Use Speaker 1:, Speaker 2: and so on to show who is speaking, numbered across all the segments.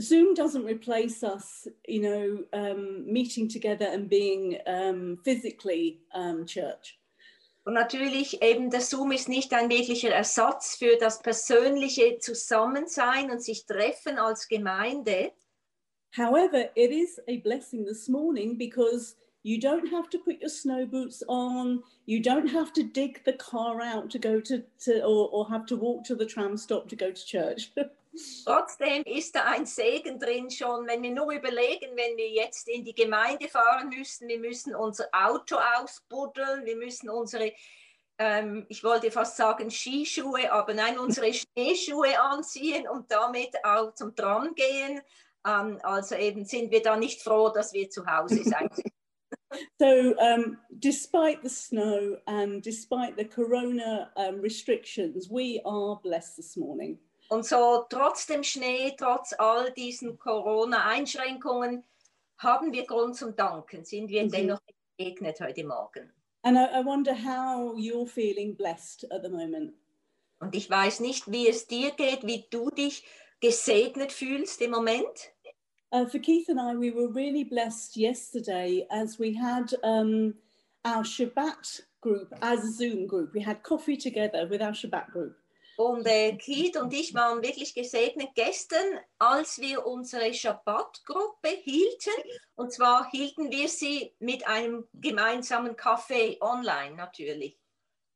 Speaker 1: Zoom doesn't replace us, you know, um, meeting together and being um, physically um, church.
Speaker 2: Und natürlich eben der Zoom ist nicht ein wirklicher Ersatz für das persönliche Zusammensein und sich treffen als Gemeinde.
Speaker 1: However, it is a blessing this morning because you don't have to put your snow boots on, you don't have to dig the car out to go to, to or, or have to walk to the tram stop to go to church.
Speaker 2: Trotzdem ist da ein Segen drin schon, wenn wir nur überlegen, wenn wir jetzt in die Gemeinde fahren müssen, wir müssen unser Auto ausbuddeln, wir müssen unsere, ähm, ich wollte fast sagen Skischuhe, aber nein, unsere Schneeschuhe anziehen und damit auch zum Tram gehen. Ähm, also eben sind wir da nicht froh, dass wir zu Hause sein.
Speaker 1: so um, despite the snow and despite the corona um, restrictions, we are blessed this morning.
Speaker 2: Und so trotz dem Schnee, trotz all diesen Corona-Einschränkungen, haben wir Grund zum Danken, sind wir mhm. dennoch gesegnet heute Morgen.
Speaker 1: And I, I wonder how you're feeling blessed at the moment.
Speaker 2: Und ich weiß nicht, wie es dir geht, wie du dich gesegnet fühlst im Moment.
Speaker 1: Uh, for Keith and I, we were really blessed yesterday as we had um, our Shabbat group as a Zoom group. We had coffee together with our Shabbat group.
Speaker 2: Und äh, Keith und ich waren wirklich gesegnet gestern, als wir unsere Schabbat-Gruppe hielten. Und zwar hielten wir sie mit einem gemeinsamen Kaffee online natürlich.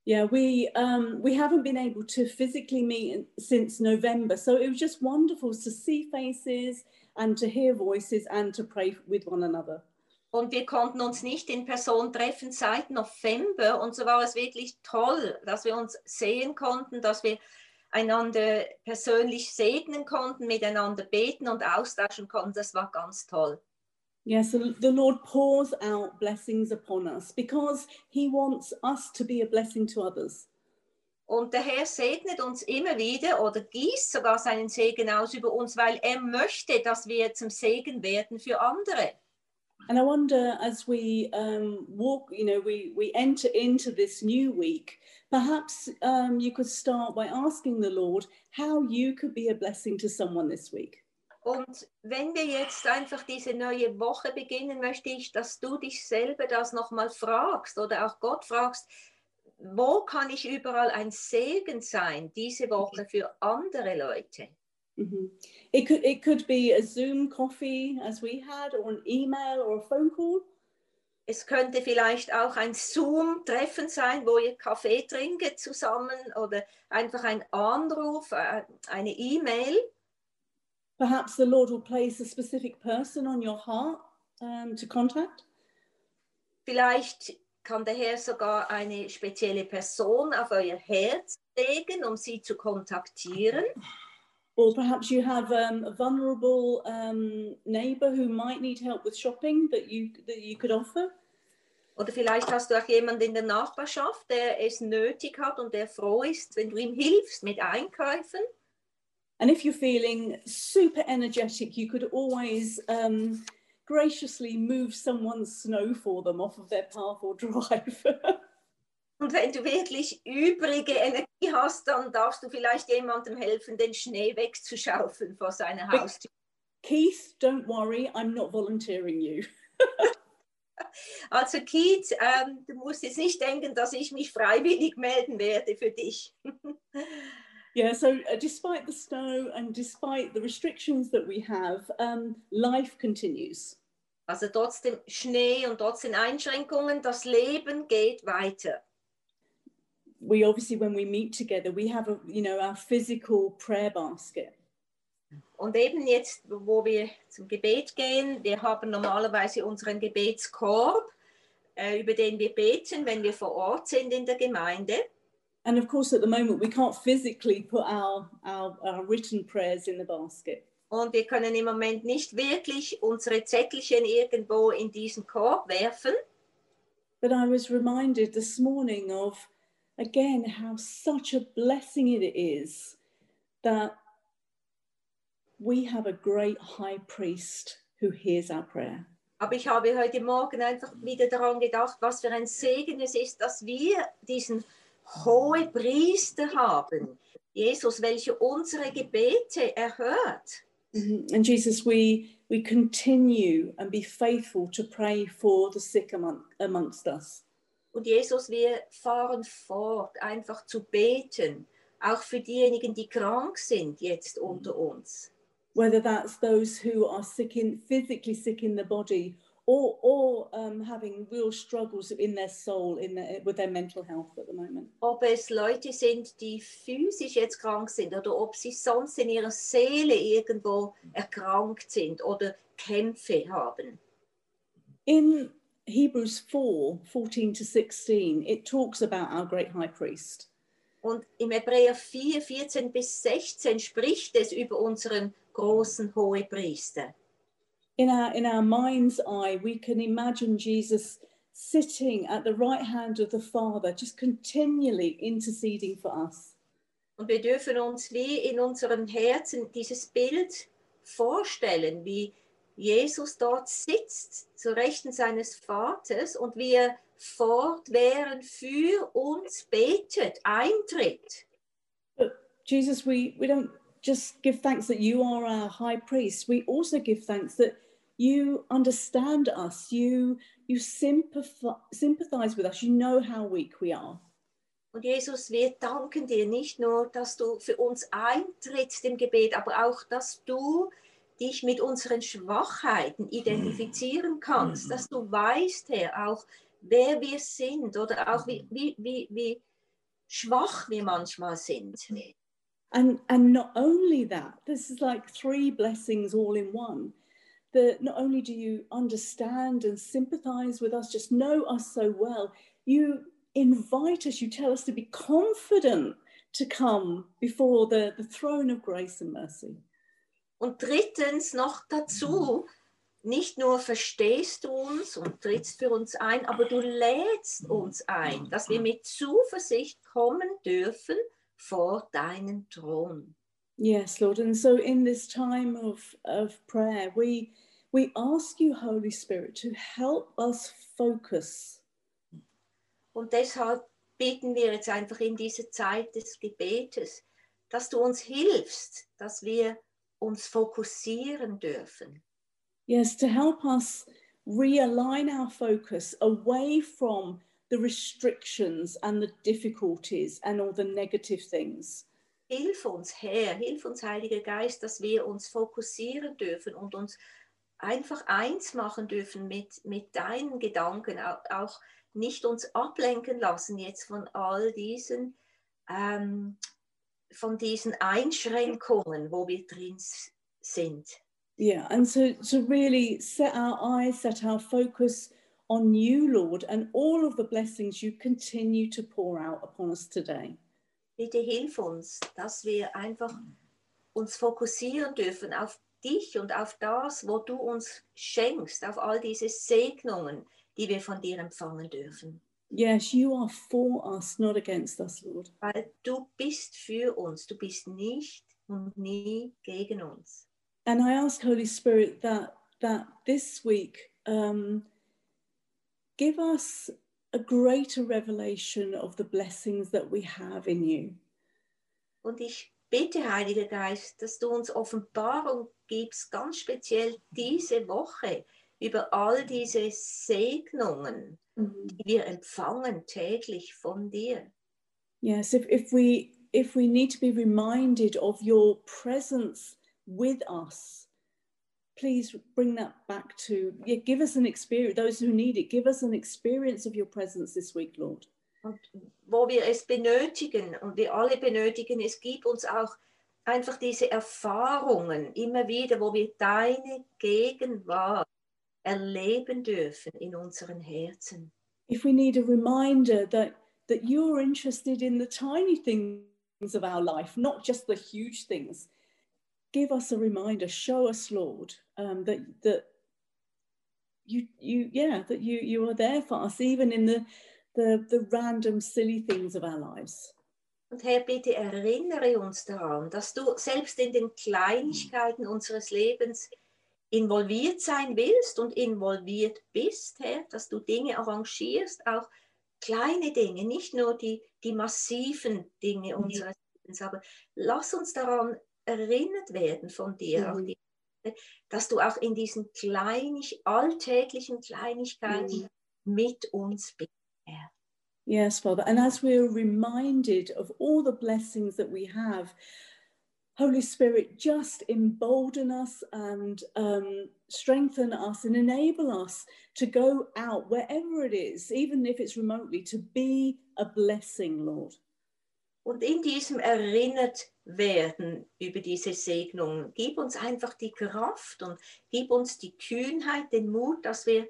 Speaker 1: Yeah, we um, we haven't been able to physically meet since November, so it was just wonderful to see faces and to hear voices and to pray with one another.
Speaker 2: Und wir konnten uns nicht in Person treffen seit November. Und so war es wirklich toll, dass wir uns sehen konnten, dass wir einander persönlich segnen konnten, miteinander beten und austauschen konnten. Das war ganz toll.
Speaker 1: Yes, the Lord pours out blessings upon us because He wants us to be a blessing to others.
Speaker 2: Und der Herr segnet uns immer wieder oder gießt sogar seinen Segen aus über uns, weil er möchte, dass wir zum Segen werden für andere.
Speaker 1: And I wonder as we um, walk, you know, we, we enter into this new week, perhaps um, you could start by asking the Lord how you could be a blessing to someone this week.
Speaker 2: Und wenn wir jetzt einfach diese neue Woche beginnen, möchte ich, dass du dich selber das nochmal fragst oder auch Gott fragst, wo kann ich überall ein Segen sein diese Woche für andere Leute?
Speaker 1: Mm -hmm. It could it could be a Zoom coffee as we had, or an email or a phone call.
Speaker 2: Es könnte vielleicht auch ein Zoom-Treffen sein, wo ihr Kaffee trinkt zusammen oder einfach ein Anruf, äh, eine E-Mail.
Speaker 1: Perhaps the Lord will place a specific person on your heart um, to contact.
Speaker 2: Vielleicht kann der Herr sogar eine spezielle Person auf euer Herz legen, um sie zu kontaktieren.
Speaker 1: Or perhaps you have um, a vulnerable um, neighbor who might need help with shopping that you, that you could offer.
Speaker 2: Oder vielleicht hast du auch jemanden in der Nachbarschaft, der es nötig hat und der froh ist, wenn du ihm hilfst mit Einkäufen.
Speaker 1: And if you're feeling super energetic, you could always um, graciously move someone's snow for them off of their path or drive.
Speaker 2: Und wenn du wirklich übrige Energie hast, dann darfst du vielleicht jemandem helfen, den Schnee wegzuschaufeln vor seiner Haustür.
Speaker 1: Keith, don't worry, I'm not volunteering you.
Speaker 2: also Keith, ähm, du musst jetzt nicht denken, dass ich mich freiwillig melden werde für dich.
Speaker 1: yeah, so uh, despite the snow and despite the restrictions that we have, um, life continues.
Speaker 2: Also trotz dem Schnee und trotz den Einschränkungen, das Leben geht weiter
Speaker 1: we obviously when we meet together we have a you know our physical prayer basket.
Speaker 2: Und eben jetzt wo wir zum Gebet gehen wir haben normalerweise unseren Gebetskorb äh, über den wir beten wenn wir vor Ort sind in der Gemeinde.
Speaker 1: And of course at the moment we can't physically put our our, our written prayers in the basket.
Speaker 2: Und wir können im Moment nicht wirklich unsere Zettelchen irgendwo in diesen Korb werfen.
Speaker 1: But I was reminded this morning of again how such a blessing it is that we have a great high priest who hears our prayer.
Speaker 2: Aber ich habe heute Morgen einfach wieder daran gedacht, was für ein Segen es ist, dass wir diesen hohen Priester haben, Jesus, welcher unsere Gebete erhört.
Speaker 1: Mhm. And Jesus, we we continue and be faithful to pray for the sick among, amongst us.
Speaker 2: Und Jesus, wir fahren fort, einfach zu beten, auch für diejenigen, die krank sind jetzt unter uns.
Speaker 1: Whether that's those who are sick in physically sick in the body or or um, having real struggles in their soul, in their, with their mental health at the moment.
Speaker 2: Ob es Leute sind, die physisch jetzt krank sind oder ob sie sonst in ihrer Seele irgendwo erkrankt sind oder Kämpfe haben.
Speaker 1: In Hebrews 4 14 to 16, it talks about our great high priest.
Speaker 2: Und im Hebräer 4, 14 bis 16 spricht es über unseren großen Hohepriester.
Speaker 1: In our, in our mind's eye, we can imagine Jesus sitting at the right hand of the Father, just continually interceding for us.
Speaker 2: Und wir dürfen uns wie in unserem Herzen dieses Bild vorstellen, wie Jesus dort sitzt, zur Rechten seines Vaters und wie er fortwährend für uns betet, eintritt.
Speaker 1: But Jesus, we, we don't just give thanks that you are our high priest. We also give thanks that you understand us, you, you sympathize, sympathize with us, you know how weak we are.
Speaker 2: Und Jesus, wir danken dir nicht nur, dass du für uns eintrittst im Gebet, aber auch, dass du dich mit unseren Schwachheiten identifizieren mm. kannst, dass du weißt, Herr, auch wer wir sind oder auch wie, wie, wie, wie schwach wir manchmal sind.
Speaker 1: And, and not only that, this is like three blessings all in one. That not only do you understand and sympathize with us, just know us so well, you invite us, you tell us to be confident to come before the, the throne of grace and mercy.
Speaker 2: Und drittens noch dazu, nicht nur verstehst du uns und trittst für uns ein, aber du lädst uns ein, dass wir mit Zuversicht kommen dürfen vor deinen Thron.
Speaker 1: Yes, Lord. And so in this time of, of prayer, we, we ask you, Holy Spirit, to help us focus
Speaker 2: Und deshalb bitten wir jetzt einfach in dieser Zeit des Gebetes, dass du uns hilfst, dass wir uns fokussieren dürfen.
Speaker 1: Yes, to help us realign our focus away from the restrictions and the difficulties and all the negative things.
Speaker 2: Hilf uns, Herr, hilf uns, Heiliger Geist, dass wir uns fokussieren dürfen und uns einfach eins machen dürfen mit, mit deinen Gedanken, auch, nicht uns ablenken lassen jetzt von all diesen, ähm, von diesen Einschränkungen, wo wir drin sind.
Speaker 1: Yeah, and so to really set our eyes, set our focus on you, Lord, and all of the blessings you continue to pour out upon us today.
Speaker 2: Bitte hilf uns, dass wir einfach uns fokussieren dürfen auf dich und auf das, wo du uns schenkst, auf all diese Segnungen, die wir von dir empfangen dürfen.
Speaker 1: Yes, you are for us, not against us, Lord.
Speaker 2: Weil du bist für uns, du bist nicht und nie gegen uns.
Speaker 1: And I ask, Holy Spirit, that that this week um, give us a greater revelation of the blessings that we have in you.
Speaker 2: Und ich bitte, Heiliger Geist, dass du uns Offenbarung gibst, ganz speziell diese Woche, über all diese Segnungen, die wir empfangen täglich von dir.
Speaker 1: Yes, if, if we if we need to be reminded of your presence with us, please bring that back to yeah, give us an experience. Those who need it, give us an experience of your presence this week, Lord.
Speaker 2: Und wo wir es benötigen und wir alle benötigen, es gibt uns auch einfach diese Erfahrungen immer wieder, wo wir deine Gegenwart erleben dürfen in unseren Herzen.
Speaker 1: If we need a reminder that that you're interested in the tiny things of our life, not just the huge things, give us a reminder. Show us, Lord, um, that that you you yeah that you you are there for us, even in the the the random silly things of our lives.
Speaker 2: Und Herr, bitte erinnere uns daran, dass du selbst in den Kleinigkeiten unseres Lebens involviert sein willst und involviert bist, Herr, dass du Dinge arrangierst, auch kleine Dinge, nicht nur die, die massiven Dinge unseres Lebens, aber lass uns daran erinnert werden von dir,
Speaker 1: Mhm.
Speaker 2: die dass du auch in diesen kleinig, alltäglichen Kleinigkeiten
Speaker 1: Mhm.
Speaker 2: mit uns bist. Herr.
Speaker 1: Yes, Father. And as we're reminded of all the blessings that we have, Holy Spirit, just embolden us and um, strengthen us and enable us to go out wherever it is, even if it's remotely, to be a blessing, Lord.
Speaker 2: Und in diesem erinnert werden über diese Segnung, gib uns einfach die Kraft und gib uns die Kühnheit, den Mut, dass wir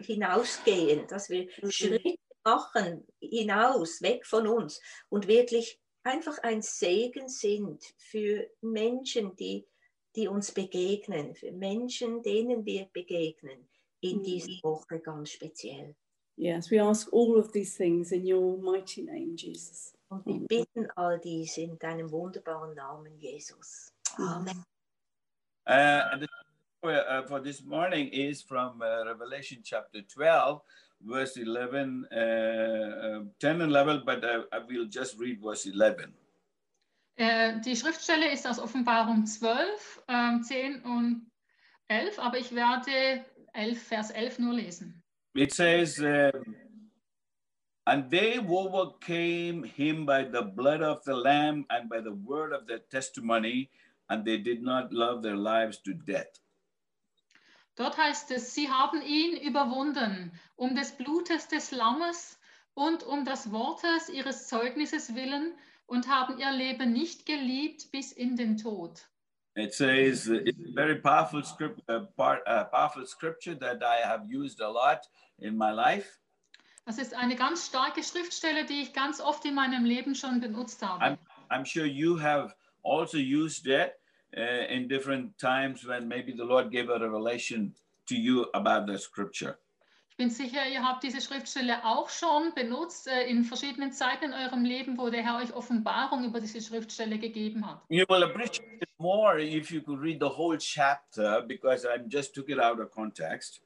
Speaker 2: hinausgehen, dass wir
Speaker 1: Mhm.
Speaker 2: Schritte machen hinaus, weg von uns und wirklich einfach ein Segen sind für Menschen, die, die uns begegnen, für Menschen, denen wir begegnen, in
Speaker 1: Mhm.
Speaker 2: dieser Woche ganz speziell.
Speaker 1: Yes, we ask all of these things in your mighty name, Jesus.
Speaker 2: Und wir
Speaker 1: Amen.
Speaker 2: bitten all dies in deinem wunderbaren Namen, Jesus. Amen.
Speaker 3: Uh, and the story, uh, for this morning is from uh, Revelation chapter 12, verse 11, uh, uh, 10 and 11, but uh, I will just read verse 11.
Speaker 4: Äh, die Schriftstelle ist aus Offenbarung 12, ähm, 10 und 11, aber ich werde 11, Vers 11 nur lesen.
Speaker 3: It says, um, And they overcame him by the blood of the Lamb and by the word of their testimony, and they did not love their lives to death.
Speaker 4: Dort heißt es, sie haben ihn überwunden, um des Blutes des Lammes und um des Wortes ihres Zeugnisses willen und haben ihr Leben nicht geliebt bis in den Tod.
Speaker 3: It says it's a very powerful script, uh, part, uh, powerful scripture that I have used a lot in my life.
Speaker 4: Das ist eine ganz starke Schriftstelle, die ich ganz oft in meinem Leben schon benutzt habe.
Speaker 3: I'm, I'm sure you have also used it uh, in different times when maybe the Lord gave a revelation to you about the scripture.
Speaker 4: Ich bin sicher, ihr habt diese Schriftstelle auch schon benutzt äh, in verschiedenen Zeiten in eurem Leben, wo der Herr euch Offenbarung über diese Schriftstelle gegeben hat.
Speaker 3: You will appreciate it more if you could read the whole chapter because I just took it out of context.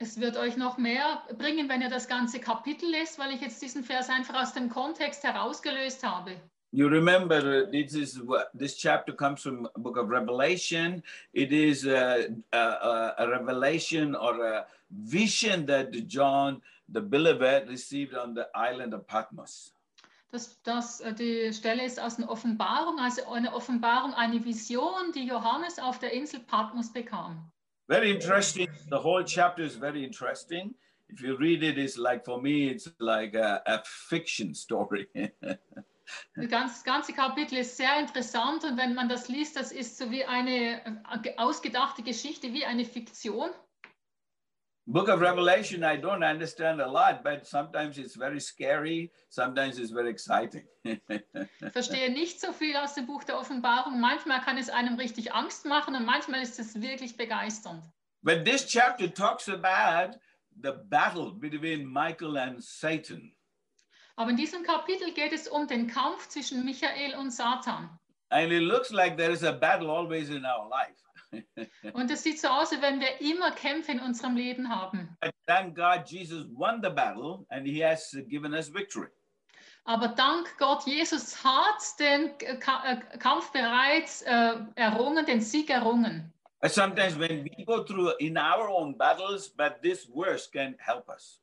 Speaker 4: Es wird euch noch mehr bringen, wenn ihr das ganze Kapitel lest, weil ich jetzt diesen Vers einfach aus dem Kontext herausgelöst habe.
Speaker 3: You remember uh, this is what this chapter comes from a book of Revelation. It is a, a, a revelation or a vision that John the beloved received on the island of Patmos.
Speaker 4: Das, das, äh, die Stelle ist aus einer Offenbarung, also eine Offenbarung, eine Vision, die Johannes auf der Insel Patmos bekam.
Speaker 3: Very interesting. The whole chapter is very interesting. If you read it, it's like for me, it's like a, a fiction story.
Speaker 4: Das ganze, ganze Kapitel ist sehr interessant und wenn man das liest, das ist so wie eine äh, ausgedachte Geschichte, wie eine Fiktion.
Speaker 3: Book of Revelation, I don't understand a lot, but sometimes it's very scary. Sometimes it's very exciting.
Speaker 4: Ich verstehe nicht so viel aus dem Buch der Offenbarung. Manchmal kann es einem richtig Angst machen und manchmal ist es wirklich begeisternd.
Speaker 3: but this chapter talks about the battle between Michael and Satan.
Speaker 4: Aber in diesem Kapitel geht es um den Kampf zwischen Michael und Satan.
Speaker 3: And it looks like there is a battle always in our life.
Speaker 4: Und es sieht so aus, wie wenn wir immer Kämpfe in unserem Leben haben.
Speaker 3: But thank God Jesus won the battle and he has given us victory.
Speaker 4: Aber dank Gott, Jesus hat den äh, Kampf bereits äh, errungen, den Sieg errungen.
Speaker 3: But sometimes when we go through in our own battles, but this verse can help us.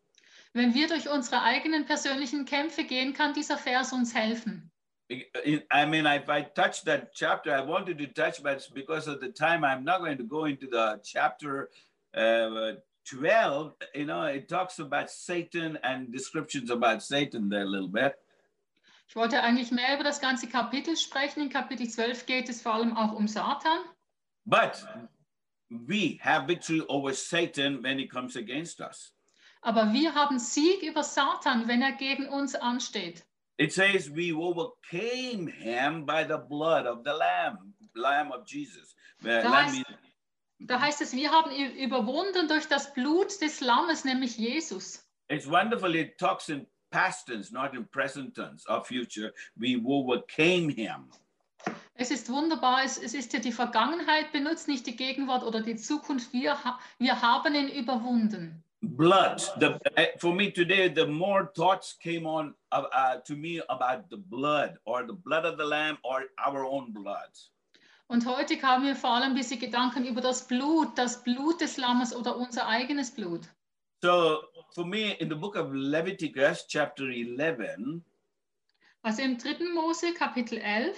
Speaker 4: Wenn wir durch unsere eigenen persönlichen Kämpfe gehen, kann dieser Vers uns helfen.
Speaker 3: I mean, if I touch that chapter, I wanted to touch, but because of the time, I'm not going to go into the chapter uh, 12. You know, it talks about Satan and descriptions about Satan there a little bit.
Speaker 4: Ich wollte eigentlich mehr über das ganze Kapitel sprechen. In Kapitel 12 geht es vor allem auch um Satan.
Speaker 3: But we have victory over Satan when he comes against us.
Speaker 4: Aber wir haben Sieg über Satan, wenn er gegen uns ansteht.
Speaker 3: It says we overcame him by the blood of the Lamb, Lamb of Jesus. Uh,
Speaker 4: Da
Speaker 3: lamb
Speaker 4: heißt- Da heißt es, wir haben ü- überwunden durch das Blut des Lammes, nämlich Jesus.
Speaker 3: It's wonderful. It talks in past tense, not in present tense or future. We overcame him.
Speaker 4: Es ist wunderbar, es, es ist ja die Vergangenheit benutzt, nicht die Gegenwart oder die Zukunft. Wir, wir haben ihn überwunden.
Speaker 3: Blood. The, uh, for me today, the more thoughts came on uh, uh, to me about the blood or the blood of the lamb or our own blood.
Speaker 4: Und heute kamen mir vor allem diese Gedanken über das Blut, das Blut des Lammes oder unser eigenes Blut.
Speaker 3: So for me, in the book of Leviticus, chapter 11,
Speaker 4: Also im 3. Mose Kapitel 11,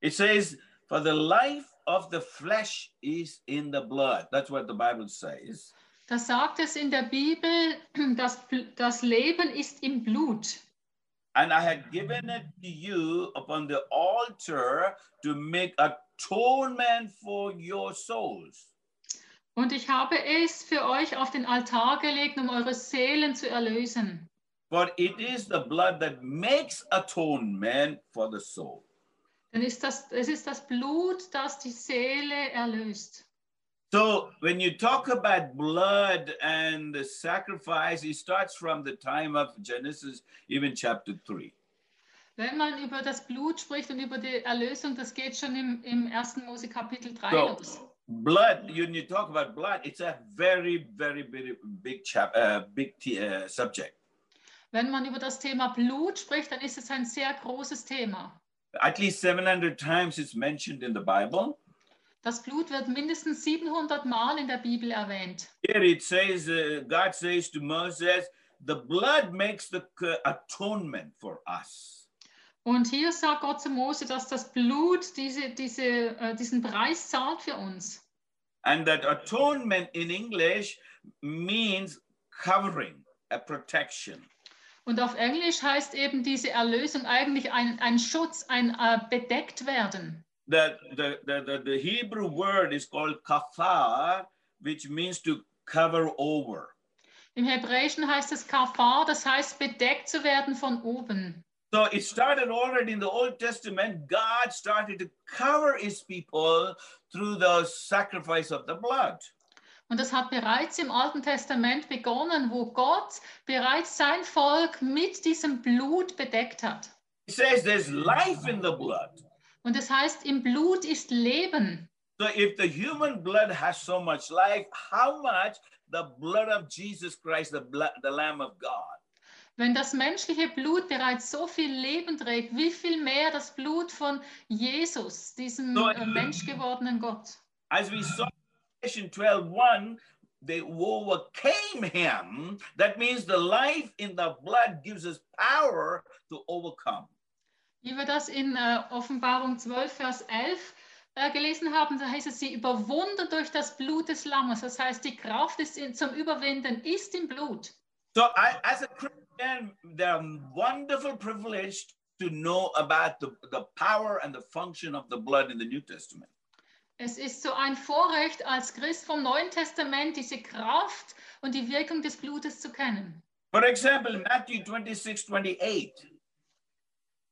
Speaker 3: it says, For the life of the flesh is in the blood. That's what the Bible says.
Speaker 4: Da sagt es in der Bibel, das, das Leben ist im Blut.
Speaker 3: And I had given it to you upon the altar to make atonement for your souls.
Speaker 4: Und ich habe es für euch auf den Altar gelegt, um eure Seelen zu erlösen.
Speaker 3: For it is the blood that makes atonement for the soul.
Speaker 4: Denn ist das, es ist das Blut, das die Seele erlöst.
Speaker 3: So when you talk about blood and the sacrifice, it starts from the time of Genesis, even chapter 3.
Speaker 4: Wenn man über das Blut spricht und über die Erlösung, das geht schon im, im 1. Mose Kapitel 3
Speaker 3: So,
Speaker 4: los.
Speaker 3: blood, when you talk about blood, it's a very, very, very big chap, uh, big uh, subject.
Speaker 4: Wenn man über das Thema Blut spricht, dann ist es ein sehr großes Thema.
Speaker 3: At least 700 times it's mentioned in the Bible.
Speaker 4: Das Blut wird mindestens 700 Mal in der Bibel erwähnt.
Speaker 3: Here it says, uh, God says to Moses, the blood makes the atonement for us.
Speaker 4: Und hier sagt Gott zu Mose, dass das Blut diese, diese, äh, diesen Preis zahlt für uns.
Speaker 3: And that atonement in English means covering, a protection.
Speaker 4: Und auf Englisch heißt eben diese Erlösung eigentlich ein, ein Schutz, ein äh, bedeckt werden.
Speaker 3: The, the, the, the, Hebrew word is called kafar, which means to cover over.
Speaker 4: Im Hebräischen heißt es Kafar, das heißt bedeckt zu werden von oben.
Speaker 3: So it started already in the Old Testament. God started to cover his people through the sacrifice of the blood.
Speaker 4: Und das hat bereits im Alten Testament begonnen, wo Gott bereits sein Volk mit diesem Blut bedeckt hat.
Speaker 3: It says there's life in the blood.
Speaker 4: Und es heißt, im Blut ist Leben.
Speaker 3: So if the human blood has so much life, how much the blood of Jesus Christ, the blood, the Lamb of God?
Speaker 4: Wenn das menschliche Blut bereits so viel Leben trägt, wie viel mehr das Blut von Jesus, diesem
Speaker 3: So-
Speaker 4: äh, menschgewordenen Gott.
Speaker 3: As we saw in Revelation 12:1, they overcame him. That means the life in the blood gives us power to overcome.
Speaker 4: Wie wir das in äh, Offenbarung 12, Vers 11 äh, gelesen haben, da heißt es, sie überwunden durch das Blut des Lammes. Das heißt, die Kraft ist in, zum Überwinden ist im Blut.
Speaker 3: So, I, as a Christian, they're wonderful privilege to know about the, the power and the function of the blood in the New Testament.
Speaker 4: Es ist so ein Vorrecht als Christ vom Neuen Testament, diese Kraft und die Wirkung des Blutes zu kennen.
Speaker 3: For example, Matthew 26, 28,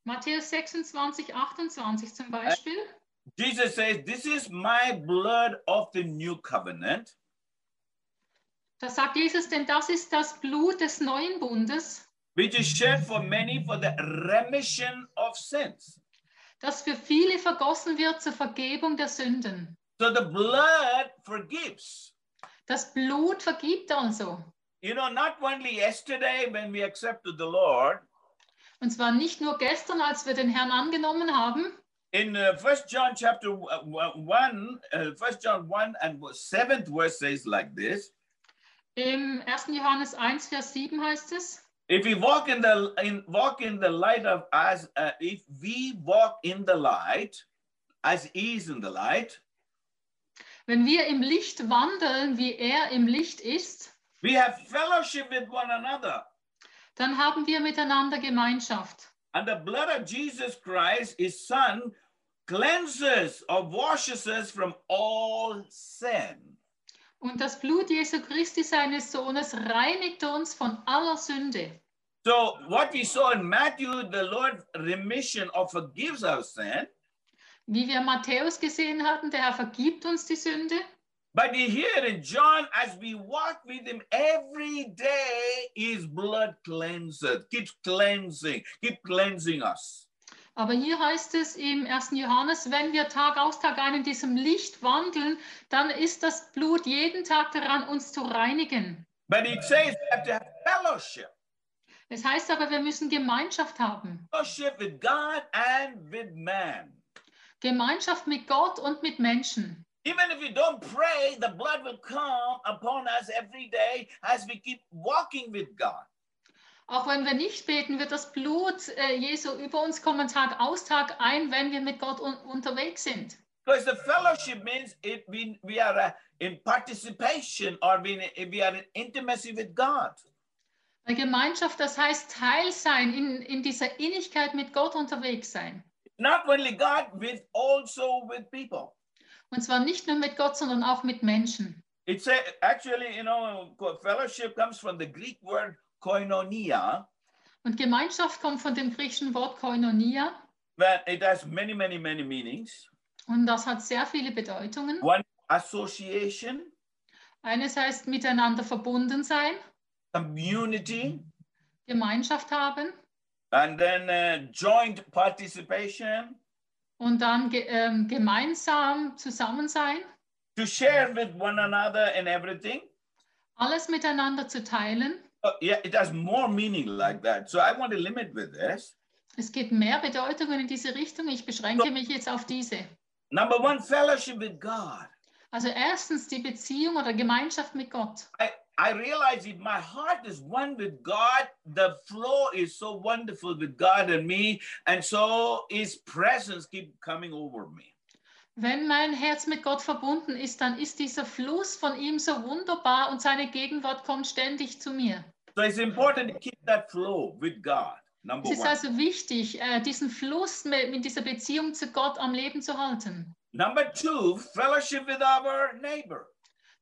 Speaker 4: Matthäus 26, 28 zum Beispiel.
Speaker 3: Jesus says, This is my blood of the new covenant,
Speaker 4: Da sagt Jesus, denn das ist das Blut des neuen Bundes,
Speaker 3: which is shed for many for the remission of sins.
Speaker 4: das für viele vergossen wird zur Vergebung der Sünden.
Speaker 3: So the blood forgives.
Speaker 4: Das Blut vergibt also.
Speaker 3: You know, not only yesterday when we accepted the Lord,
Speaker 4: Und zwar nicht nur gestern, als wir den Herrn angenommen haben.
Speaker 3: in uh, First John chapter uh, one, uh, First John one and seventh verse says like this:
Speaker 4: Im 1. Johannes 1, Vers 7 heißt es,
Speaker 3: If we walk in the in walk in the light of as uh, if we walk in the light, as he is in the light,
Speaker 4: wenn wir im Licht wandeln, wie er im Licht ist,
Speaker 3: we have fellowship with one another.
Speaker 4: Dann haben wir miteinander Gemeinschaft.
Speaker 3: And the blood of Jesus Christ, his son, cleanses or washes us from all sin.
Speaker 4: Und das Blut Jesu Christi, seines Sohnes, reinigt uns von aller Sünde.
Speaker 3: So, what we saw in Matthew, the Lord remission or forgives our sin.
Speaker 4: Wie wir Matthäus gesehen hatten, der Herr vergibt uns die Sünde.
Speaker 3: But here in John, as we walk with him every day, his blood cleanses, keeps cleansing, keep cleansing us.
Speaker 4: Aber hier heißt es im 1. Johannes, wenn wir Tag aus Tag ein in diesem Licht wandeln, dann ist das Blut jeden Tag daran, uns zu reinigen.
Speaker 3: But it says we have to have fellowship,
Speaker 4: Es heißt aber, wir müssen Gemeinschaft haben.
Speaker 3: fellowship with God and with man.
Speaker 4: Gemeinschaft mit Gott und mit Menschen.
Speaker 3: Even if you don't pray, the blood will come upon us every day as we keep walking with God.
Speaker 4: Auch wenn wir nicht beten, wird das Blut äh, Jesu über uns kommen Tag aus Tag ein, wenn wir mit Gott un unterwegs sind.
Speaker 3: Because the fellowship means it we, we are uh, in participation or we, we are in intimacy with God.
Speaker 4: Weil Gemeinschaft, das heißt Teil sein, in, in dieser Innigkeit mit Gott unterwegs sein.
Speaker 3: Not only God, with also with people.
Speaker 4: Und zwar nicht nur mit Gott, sondern auch mit Menschen.
Speaker 3: It's a, actually, you know, fellowship comes from the Greek word koinonia,
Speaker 4: Und Gemeinschaft kommt von dem griechischen Wort Koinonia.
Speaker 3: but it has many, many, many meanings.
Speaker 4: Und das hat sehr viele Bedeutungen.
Speaker 3: One, association,
Speaker 4: Eines heißt miteinander verbunden sein,
Speaker 3: community,
Speaker 4: Gemeinschaft haben
Speaker 3: and then uh, joint participation,
Speaker 4: und dann ge ähm, gemeinsam zusammen sein,
Speaker 3: to share with one another in everything.
Speaker 4: alles miteinander zu teilen.
Speaker 3: Uh, yeah, it has more meaning like that. So I want to limit with this.
Speaker 4: Es gibt mehr Bedeutungen in diese Richtung. Ich beschränke mich jetzt auf diese.
Speaker 3: Number one, fellowship with God.
Speaker 4: Also erstens die Beziehung oder Gemeinschaft mit Gott.
Speaker 3: I, I realize if my heart is one with God, the flow is so wonderful with God and me, and so His presence keep coming over me.
Speaker 4: Wenn mein Herz mit Gott verbunden ist, dann ist dieser Fluss von ihm so wunderbar und seine Gegenwart kommt ständig zu mir.
Speaker 3: So it's important to keep that flow with God. Number
Speaker 4: Es ist
Speaker 3: one.
Speaker 4: also wichtig, äh, diesen Fluss mit, mit dieser Beziehung zu Gott am Leben zu halten.
Speaker 3: Number two, fellowship with our neighbor.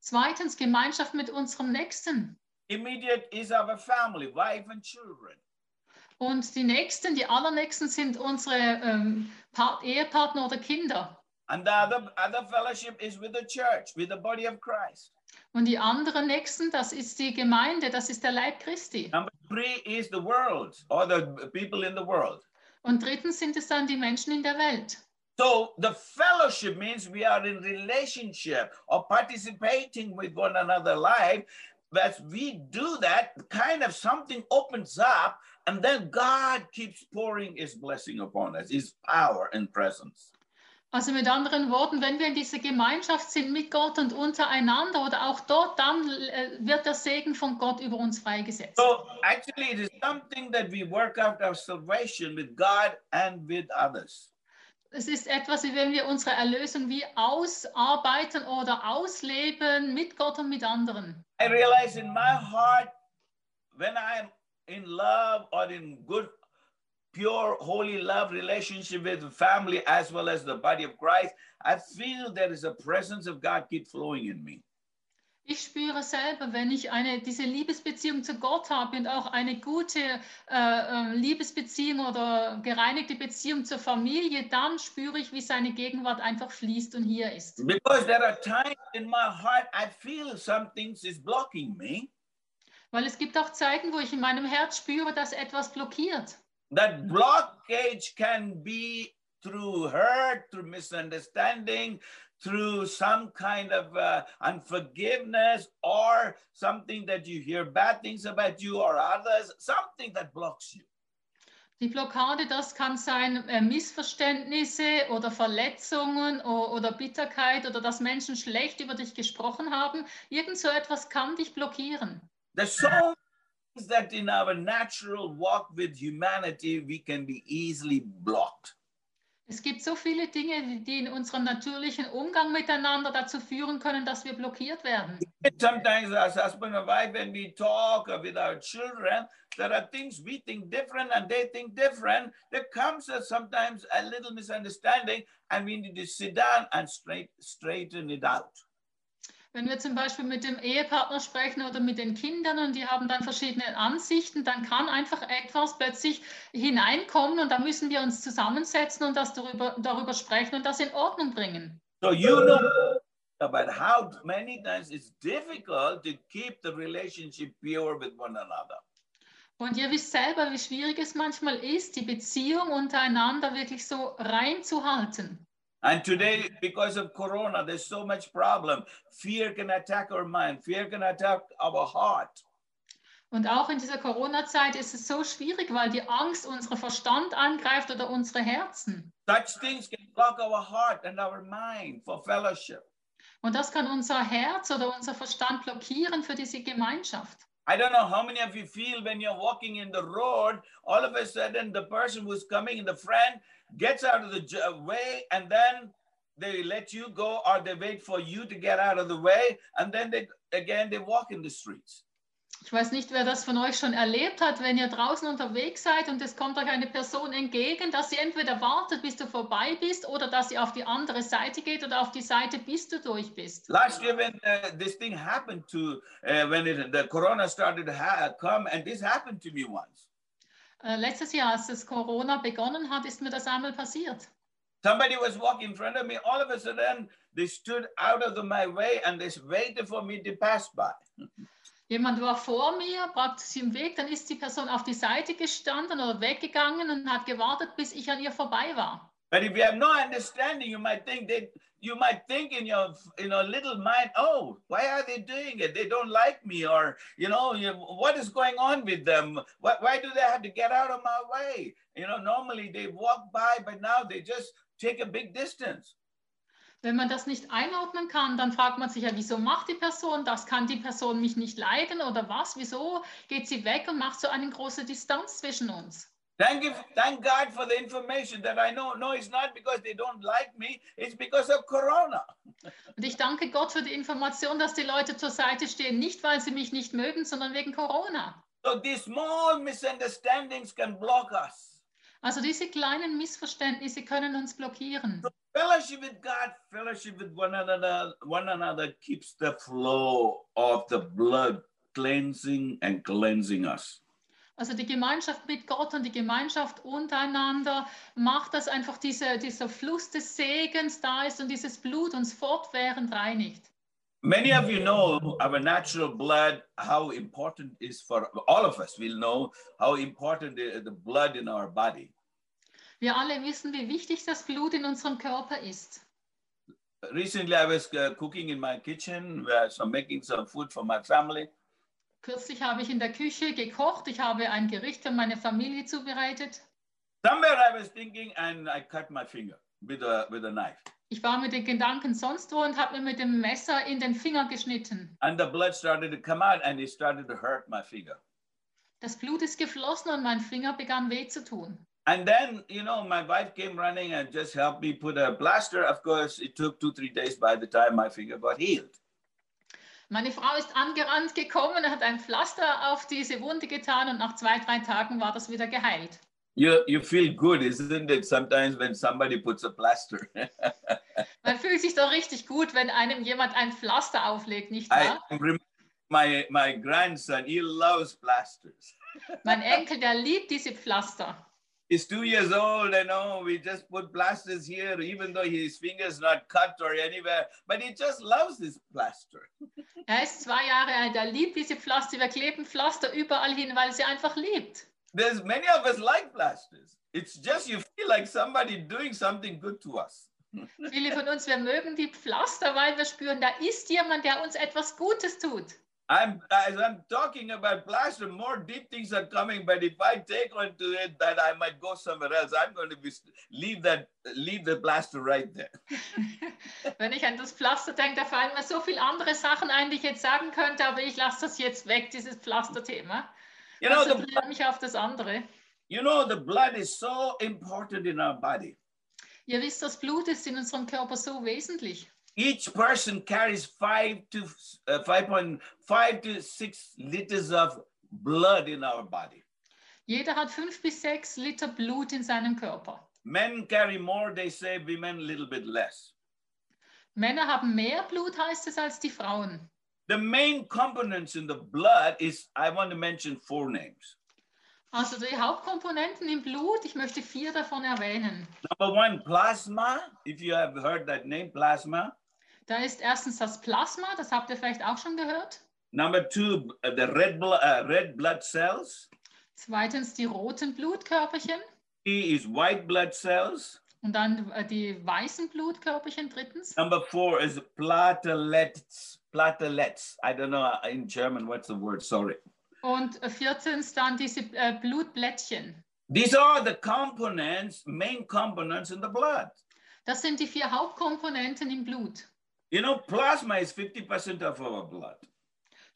Speaker 4: Zweitens, Gemeinschaft mit unserem Nächsten.
Speaker 3: Immediate is our family, wife and children.
Speaker 4: Und die Nächsten, die Allernächsten sind unsere ähm, Part Ehepartner oder Kinder.
Speaker 3: And the other, other fellowship is with the church, with the body of Christ.
Speaker 4: Und die anderen Nächsten, das ist die Gemeinde, das ist der Leib Christi.
Speaker 3: Number three is the world or the people in the world.
Speaker 4: Und drittens sind es dann die Menschen in der Welt.
Speaker 3: So the fellowship means we are in relationship or participating with one another life. As we do that, kind of something opens up, and then God keeps pouring His blessing upon us, His power and presence.
Speaker 4: Also mit anderen Worten, wenn wir in dieser Gemeinschaft sind mit Gott und untereinander oder auch dort, dann äh, wird der Segen von Gott über uns freigesetzt.
Speaker 3: So actually, it is something that we work out our salvation with God and with others.
Speaker 4: Es ist etwas, wie wenn wir unsere Erlösung wie ausarbeiten oder ausleben mit Gott und mit anderen.
Speaker 3: I realize in my heart, when I'm in love or in good, pure, holy love relationship with family as well as the body of Christ, I feel there is a presence of God keep flowing in me.
Speaker 4: Ich spüre selber, wenn ich eine, diese Liebesbeziehung zu Gott habe und auch eine gute äh, äh, Liebesbeziehung oder gereinigte Beziehung zur Familie, dann spüre ich, wie seine Gegenwart einfach fließt und hier ist.
Speaker 3: Because there are times in my heart I feel some things is blocking me.
Speaker 4: Weil es gibt auch Zeiten, wo ich in meinem Herz spüre, dass etwas blockiert.
Speaker 3: That blockage can be through hurt, through misunderstanding, through some kind of uh, unforgiveness, or something that you hear bad things about you or others, something that blocks you.
Speaker 4: Die Blockade, das kann sein äh, Missverständnisse oder Verletzungen oder Bitterkeit oder dass Menschen schlecht über dich gesprochen haben. Irgend so etwas kann dich blockieren.
Speaker 3: There's so many things that in our natural walk with humanity we can be easily blocked.
Speaker 4: Es gibt so viele Dinge, die in unserem natürlichen Umgang miteinander dazu führen können, dass wir blockiert werden.
Speaker 3: Sometimes as husband and wife, when we talk with our children, there are things we think different and they think different. There comes sometimes a little misunderstanding, and we need to sit down and straight, straighten it out.
Speaker 4: Wenn wir zum Beispiel mit dem Ehepartner sprechen oder mit den Kindern und die haben dann verschiedene Ansichten, dann kann einfach etwas plötzlich hineinkommen und da müssen wir uns zusammensetzen und das darüber, darüber sprechen und das in Ordnung bringen.
Speaker 3: So you know about how many times it's difficult to keep the relationship pure with one another.
Speaker 4: Und ihr wisst selber, wie schwierig es manchmal ist, die Beziehung untereinander wirklich so rein zu halten.
Speaker 3: And today, because of Corona, there's so much problem. Fear can attack our mind. Fear can attack our heart.
Speaker 4: Und auch in dieser Corona-Zeit ist es so schwierig, weil die Angst unseren Verstand angreift oder unsere Herzen.
Speaker 3: Such things can block our heart and our mind for fellowship.
Speaker 4: Und das kann unser Herz oder unser Verstand blockieren für diese Gemeinschaft.
Speaker 3: I don't know how many of you feel when you're walking in the road, all of a sudden the person who's coming in the front gets out of the way and then they let you go or they wait for you to get out of the way and then they again they walk in the streets.
Speaker 4: Ich weiß nicht, wer das von euch schon erlebt hat, wenn ihr draußen unterwegs seid und es kommt euch eine Person entgegen, dass sie entweder wartet, bis du vorbei bist, oder dass sie auf die andere Seite geht oder auf die Seite, bis du durch bist.
Speaker 3: Last year when uh, this thing happened to uh, when it, the corona started to come and this happened to me once.
Speaker 4: Äh, letztes Jahr, als das Corona begonnen hat, ist mir das einmal passiert.
Speaker 3: Somebody was walking in front of me. All of a sudden, they stood out of the, my way and they waited for me to pass by.
Speaker 4: Jemand war vor mir, praktisch im Weg, dann ist die Person auf die Seite gestanden oder weggegangen und hat gewartet, bis ich an ihr vorbei war.
Speaker 3: But if you have no understanding, you might think that you might think in your in a little mind, oh, why are they doing it? They don't like me, or you know, you, what is going on with them? Why, why do they have to get out of my way? You know, normally they walk by, but now they just take a big distance.
Speaker 4: Wenn man das nicht einordnen kann, dann fragt man sich ja, wieso macht die Person das? Kann die Person mich nicht leiden oder was? Wieso geht sie weg und macht so eine große Distanz zwischen uns?
Speaker 3: Thank you, thank God for the information that I know. No, it's not because they don't like me, it's because of Corona.
Speaker 4: Und ich danke Gott für die Information, dass die Leute zur Seite stehen, nicht weil sie mich nicht mögen, sondern wegen Corona.
Speaker 3: So these small misunderstandings can block us.
Speaker 4: Also diese kleinen Missverständnisse können uns blockieren.
Speaker 3: Fellowship with God, fellowship with one another, one another keeps the flow of the blood cleansing and cleansing us.
Speaker 4: Also die Gemeinschaft mit Gott und die Gemeinschaft untereinander macht, dass einfach diese, dieser Fluss des Segens da ist und dieses Blut uns fortwährend reinigt.
Speaker 3: Many of you know our natural blood, how important is for all of us. We'll know how important the, the blood in our body.
Speaker 4: Wir alle wissen, wie wichtig das Blut in unserem Körper ist.
Speaker 3: Recently, I was uh, cooking in my kitchen, uh, so making some food for my family.
Speaker 4: Kürzlich habe ich in der Küche gekocht. Ich habe ein Gericht für meine Familie zubereitet.
Speaker 3: Somewhere I was thinking, and I cut my finger with a with a knife,
Speaker 4: Ich war mit den Gedanken sonst wo und habe mir mit dem Messer in den Finger geschnitten.
Speaker 3: and the blood started to come out, and it started to hurt my finger.
Speaker 4: Das Blut ist geflossen und mein Finger begann weh zu tun.
Speaker 3: And then, you know, my wife came running and just helped me put a plaster. Of course, it took two, three days by the time my finger got healed.
Speaker 4: Meine Frau ist angerannt gekommen, hat ein Pflaster auf diese Wunde getan und nach zwei, drei Tagen war das wieder geheilt.
Speaker 3: You, you feel good, isn't it? Sometimes when somebody puts a plaster.
Speaker 4: Man fühlt sich doch richtig gut, wenn einem jemand ein Pflaster auflegt, nicht wahr?
Speaker 3: my, my grandson, he loves plasters.
Speaker 4: Mein Enkel, der liebt diese Pflaster.
Speaker 3: He's two years old, you know, we just put plasters here, even though his finger's not cut or anywhere, but he just loves this plaster.
Speaker 4: Er ist zwei Jahre alt, er liebt diese Pflaster. Wir kleben Pflaster überall hin, weil er sie einfach liebt.
Speaker 3: There's many of us like plasters. It's just you feel like somebody doing something good to us.
Speaker 4: Viele von uns, wir mögen die Pflaster, weil wir spüren, da ist jemand, der uns etwas Gutes tut.
Speaker 3: I'm as I'm talking about plaster, more deep things are coming. But if I take on to it, that I might go somewhere else. I'm going to be leave that leave the plaster right there.
Speaker 4: Wenn ich an das Pflaster denke, da fallen mir so viele andere Sachen ein, die ich jetzt sagen könnte, aber ich lasse das jetzt weg, dieses Pflasterthema.
Speaker 3: You know, the
Speaker 4: Konzentriere mich auf das andere.
Speaker 3: you know the blood is so important in our body.
Speaker 4: Ihr wisst, das Blut ist in unserem Körper so wesentlich.
Speaker 3: Each person carries five to uh, five point five to six liters of blood in our body.
Speaker 4: Jeder hat fünf bis sechs Liter Blut in seinem Körper.
Speaker 3: Men carry more, they say. Women a little bit less.
Speaker 4: Männer haben mehr Blut, heißt es, als die Frauen.
Speaker 3: The main components in the blood is I want to mention four names.
Speaker 4: Also die Hauptkomponenten im Blut, ich möchte vier davon erwähnen.
Speaker 3: Number one, plasma. If you have heard that name, plasma.
Speaker 4: Da ist erstens das Plasma, das habt ihr vielleicht auch schon gehört.
Speaker 3: Number two, uh, the red, uh, red blood cells.
Speaker 4: Zweitens die roten Blutkörperchen
Speaker 3: Three is white blood cells.
Speaker 4: und dann äh, die weißen Blutkörperchen drittens.
Speaker 3: Number four is platelets. Platelets. I don't know in German what's the word. Sorry.
Speaker 4: Und äh, viertens dann diese äh, Blutblättchen.
Speaker 3: These are the components, main components in the blood.
Speaker 4: Das sind die vier Hauptkomponenten im Blut.
Speaker 3: You know, plasma is 50% of our blood.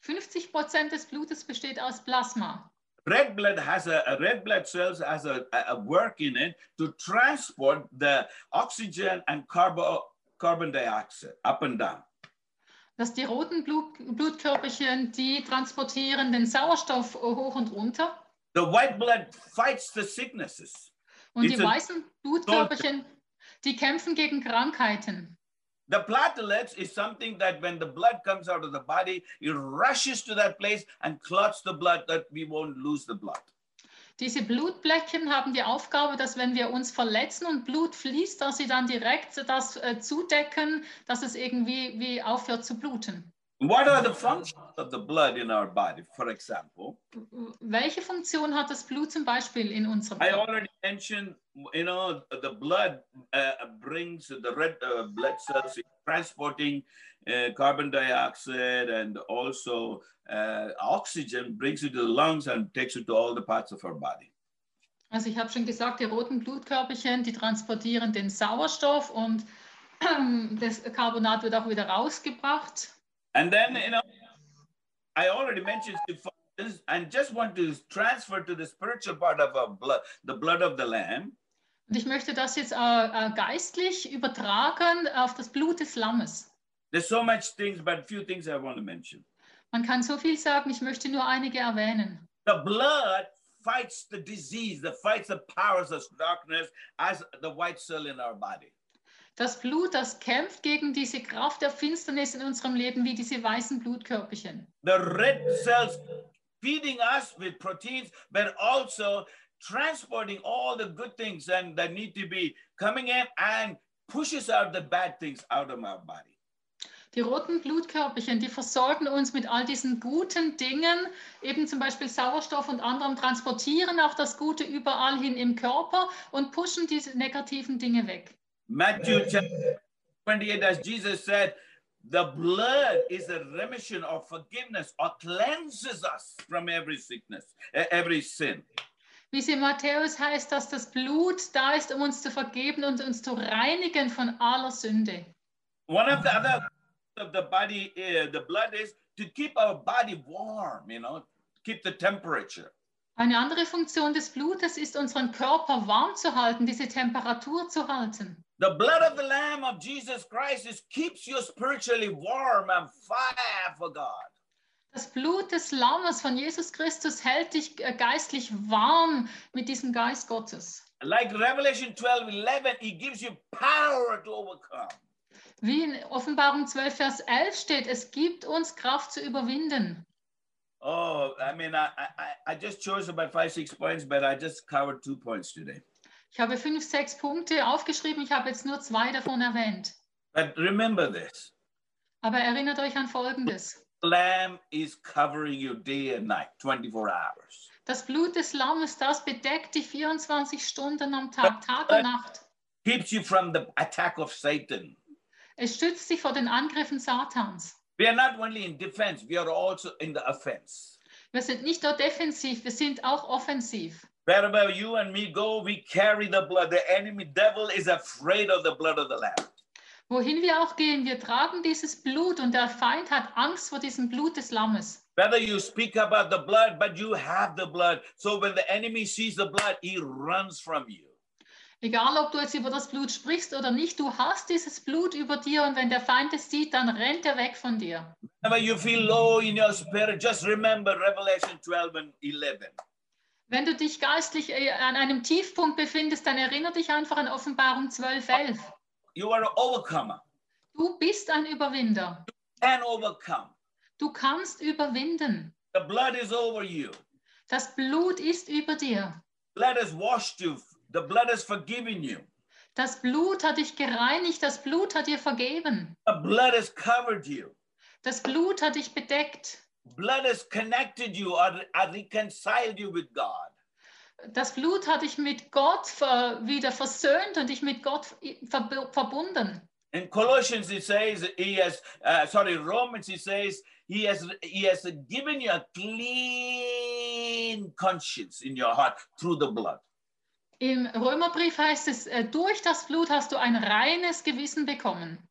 Speaker 4: 50 Prozent des Blutes besteht aus Plasma.
Speaker 3: Red blood has a, a red blood cells has a, a, work in it to transport the oxygen and carbo, carbon dioxide up and down.
Speaker 4: Dass die roten Blut, Blutkörperchen, die transportieren den Sauerstoff hoch und runter.
Speaker 3: The white blood fights the sicknesses.
Speaker 4: Und
Speaker 3: It's
Speaker 4: die weißen Blutkörperchen, die kämpfen gegen Krankheiten.
Speaker 3: The platelets is something that when the blood comes out of the body, it rushes to that place and clots the blood that we won't lose the blood.
Speaker 4: Diese Blutblättchen haben die Aufgabe, dass wenn wir uns verletzen und Blut fließt, dass sie dann direkt das äh, zudecken, dass es irgendwie wie aufhört zu bluten.
Speaker 3: What are the functions of the blood in our body, for example?
Speaker 4: Welche Funktion hat das Blut zum Beispiel in unserem
Speaker 3: I
Speaker 4: Körper?
Speaker 3: already mentioned, you know, the blood brings the red uh, blood cells transporting uh, carbon dioxide and also uh, oxygen, brings it to the lungs and takes it to all the parts of our body.
Speaker 4: Also ich habe schon gesagt, die roten Blutkörperchen, die transportieren den Sauerstoff und das Carbonat wird auch wieder rausgebracht.
Speaker 3: And then, you know, I already mentioned and just want to transfer to the spiritual part of our blood, the blood of the Lamb.
Speaker 4: Und ich möchte das jetzt äh, äh, geistlich übertragen auf das Blut des Lammes.
Speaker 3: There's so much things, but few things I want to mention.
Speaker 4: Man kann so viel sagen, ich möchte nur einige erwähnen.
Speaker 3: The blood fights the disease, that fights the powers of darkness as the white cell in our body.
Speaker 4: Das Blut, das kämpft gegen diese Kraft der Finsternis in unserem Leben, wie diese weißen Blutkörperchen.
Speaker 3: The red cells feeding us with proteins, but also transporting all the good things and that need to be coming in and pushes out the bad things out of our body.
Speaker 4: Die roten Blutkörperchen, die versorgen uns mit all diesen guten Dingen, eben zum Beispiel Sauerstoff und anderem, transportieren auch das Gute überall hin im Körper und pushen diese negativen Dinge weg.
Speaker 3: Matthew chapter 28, as Jesus said, the blood is a remission or forgiveness or cleanses us from every sickness, eh, every sin.
Speaker 4: Wie es in Matthäus heißt, dass das Blut da ist, um uns zu vergeben und uns zu reinigen von aller Sünde.
Speaker 3: One of the other of the body, uh, the blood is to keep our body warm, you know, keep the temperature.
Speaker 4: Eine andere Funktion des Blutes ist, unseren Körper warm zu halten, diese Temperatur zu halten.
Speaker 3: The blood of the Lamb of Jesus Christ is keeps you spiritually warm and fire for God.
Speaker 4: Das Blut des Lammes von Jesus Christus hält dich äh, geistlich warm mit diesem Geist Gottes.
Speaker 3: Like Revelation 12 11, it gives you power to overcome.
Speaker 4: Wie in Offenbarung 12, Vers 11 steht, es gibt uns Kraft zu überwinden.
Speaker 3: Oh, I mean, I, I, I just chose about five, six points, but I just covered two points today.
Speaker 4: Ich habe fünf, sechs Punkte aufgeschrieben, ich habe jetzt nur zwei davon erwähnt.
Speaker 3: But remember this
Speaker 4: Aber erinnert euch an Folgendes.
Speaker 3: the Lamb is covering you day and night, 24 hours.
Speaker 4: Das Blut des Lammes, das bedeckt dich 24 Stunden am Tag, Tag und Nacht.
Speaker 3: Keeps you from the attack of Satan.
Speaker 4: Es stützt dich vor den Angriffen Satans.
Speaker 3: We are not only in defense, we are also in the offense.
Speaker 4: Wir sind nicht nur defensiv, wir sind auch offensiv.
Speaker 3: Wherever you and me go, we carry the blood. The enemy devil is afraid of the blood of the Lamb.
Speaker 4: Wohin wir auch gehen, wir tragen dieses Blut und der Feind hat Angst vor diesem Blut des Lammes.
Speaker 3: Whether you speak about the blood, but you have the blood. So when the enemy sees the blood, he runs from you.
Speaker 4: Egal, ob du jetzt über das Blut sprichst oder nicht, du hast dieses Blut über dir und wenn der Feind es sieht, dann rennt er weg von dir.
Speaker 3: Whenever you feel low in your spirit, just remember Revelation 12 and 11.
Speaker 4: Wenn du dich geistlich äh, an einem Tiefpunkt befindest, dann erinnere dich einfach an Offenbarung 12, 11.
Speaker 3: You are an overcomer.
Speaker 4: Du bist ein Überwinder.
Speaker 3: Can overcome.
Speaker 4: Du kannst überwinden.
Speaker 3: The blood is over you.
Speaker 4: Das Blut ist über dir.
Speaker 3: Blood has washed you. The blood has forgiven you.
Speaker 4: Das Blut hat dich gereinigt. Das Blut hat dir vergeben.
Speaker 3: The blood has covered you.
Speaker 4: Das Blut hat dich bedeckt.
Speaker 3: Blood has connected you or, or reconciled you with God.
Speaker 4: Das Blut hat dich mit Gott wieder versöhnt und dich mit Gott verb verbunden.
Speaker 3: In Colossians, it says he has, uh, sorry, Romans, he says he has, he has given you a clean conscience in your heart through the blood.
Speaker 4: Im Römerbrief heißt es, äh, durch das Blut hast du ein reines Gewissen bekommen.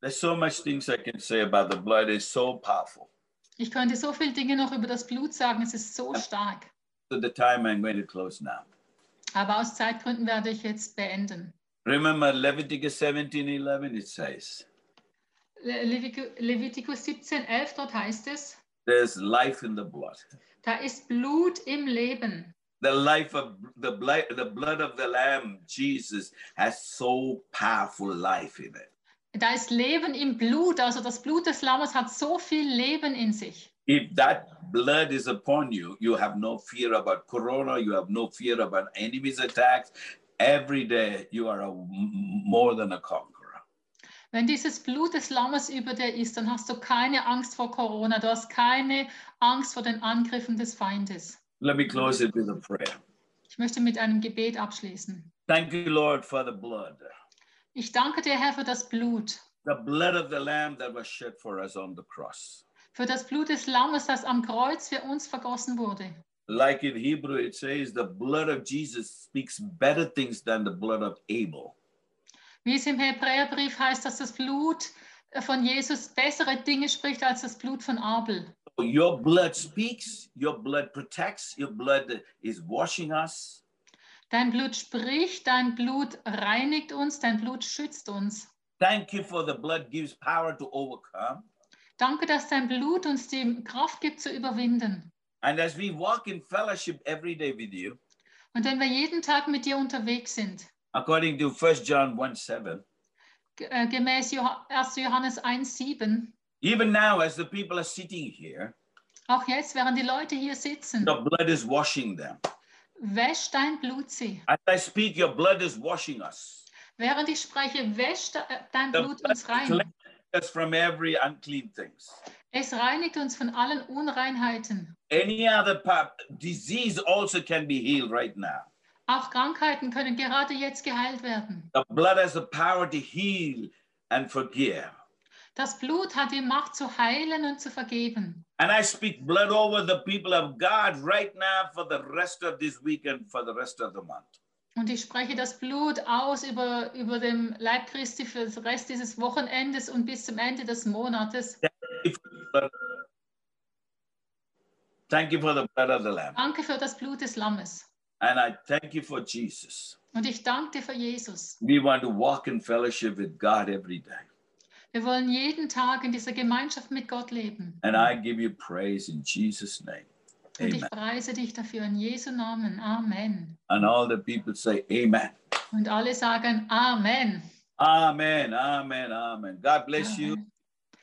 Speaker 3: There's so much things I can say about the blood. It's so powerful.
Speaker 4: Ich könnte so viele Dinge noch über das Blut sagen, es ist so stark.
Speaker 3: So the time I'm going to close now.
Speaker 4: Aber aus Zeitgründen werde ich jetzt beenden.
Speaker 3: Remember Leviticus 17:11 it says,
Speaker 4: Levitikus 17, 11, dort heißt es,
Speaker 3: there's life in the blood.
Speaker 4: da ist Blut im Leben.
Speaker 3: The life of the blood, the blood of the lamb, Jesus, has so powerful life in it.
Speaker 4: Da ist Leben im Blut, also das Blut des Lammes hat so viel Leben in sich.
Speaker 3: If that blood is upon you, you have no fear about corona, you have no fear about enemies' attacks. Every day you are a, more than a conqueror.
Speaker 4: Wenn dieses Blut des Lammes über dir ist, dann hast du keine Angst vor Corona, du hast keine Angst vor den Angriffen des Feindes.
Speaker 3: Let me close it with a prayer.
Speaker 4: Ich möchte mit einem Gebet abschließen.
Speaker 3: Thank you, Lord, for the blood.
Speaker 4: Ich danke dir, Herr, für das Blut,
Speaker 3: The blood of the Lamb that was shed for us on the cross.
Speaker 4: Für das Blut des Lammes, das am Kreuz für uns vergossen wurde.
Speaker 3: Like in Hebrew, it says the blood of Jesus speaks better things than the blood of Abel.
Speaker 4: Wie es im Hebräerbrief heißt, dass das Blut von Jesus bessere Dinge spricht als das Blut von Abel.
Speaker 3: Your blood speaks, your blood protects, your blood is washing us.
Speaker 4: Dein Blut spricht, dein Blut reinigt uns, dein Blut schützt uns.
Speaker 3: Thank you for the blood gives power to overcome.
Speaker 4: Danke, dass dein Blut uns die Kraft gibt zu überwinden.
Speaker 3: And as we walk in fellowship every day with you,
Speaker 4: Und wenn wir jeden Tag mit dir unterwegs sind,
Speaker 3: according to 1 John 1 7,
Speaker 4: ge- äh, gemäß Joh 1. Johannes 1,7,
Speaker 3: even now as the people are sitting here,
Speaker 4: auch jetzt, während die Leute hier sitzen,
Speaker 3: the blood is washing them.
Speaker 4: wäsch dein Blut sie.
Speaker 3: As I speak, your blood is washing us.
Speaker 4: Während ich spreche, wäsch de- äh, dein Blut uns rein.
Speaker 3: Us from every unclean things.
Speaker 4: Es reinigt uns von allen Unreinheiten.
Speaker 3: Any other disease also can be healed right now.
Speaker 4: Auch Krankheiten können gerade jetzt geheilt werden.
Speaker 3: The blood has the power to heal and forgive.
Speaker 4: Das Blut hat die Macht zu heilen und zu vergeben.
Speaker 3: And I speak blood over the people of God right now for the rest of this week and for the rest of the month.
Speaker 4: Und ich spreche das Blut aus über, über dem Leib Christi für den Rest dieses Wochenendes und bis zum Ende des Monates.
Speaker 3: Thank you for the blood of the Lamb.
Speaker 4: Danke für das Blut des Lammes.
Speaker 3: And I thank you for Jesus.
Speaker 4: Und ich danke dir für Jesus.
Speaker 3: We want to walk in fellowship with God every day.
Speaker 4: Wir wollen jeden Tag in dieser Gemeinschaft mit Gott leben.
Speaker 3: And I give you praise in Jesus' name.
Speaker 4: Und ich preise dich dafür in Jesu Namen. Amen.
Speaker 3: And all the people say, Amen.
Speaker 4: Und alle sagen Amen.
Speaker 3: Amen. Amen. Amen. God bless you.
Speaker 4: Amen.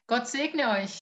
Speaker 4: Gott segne euch.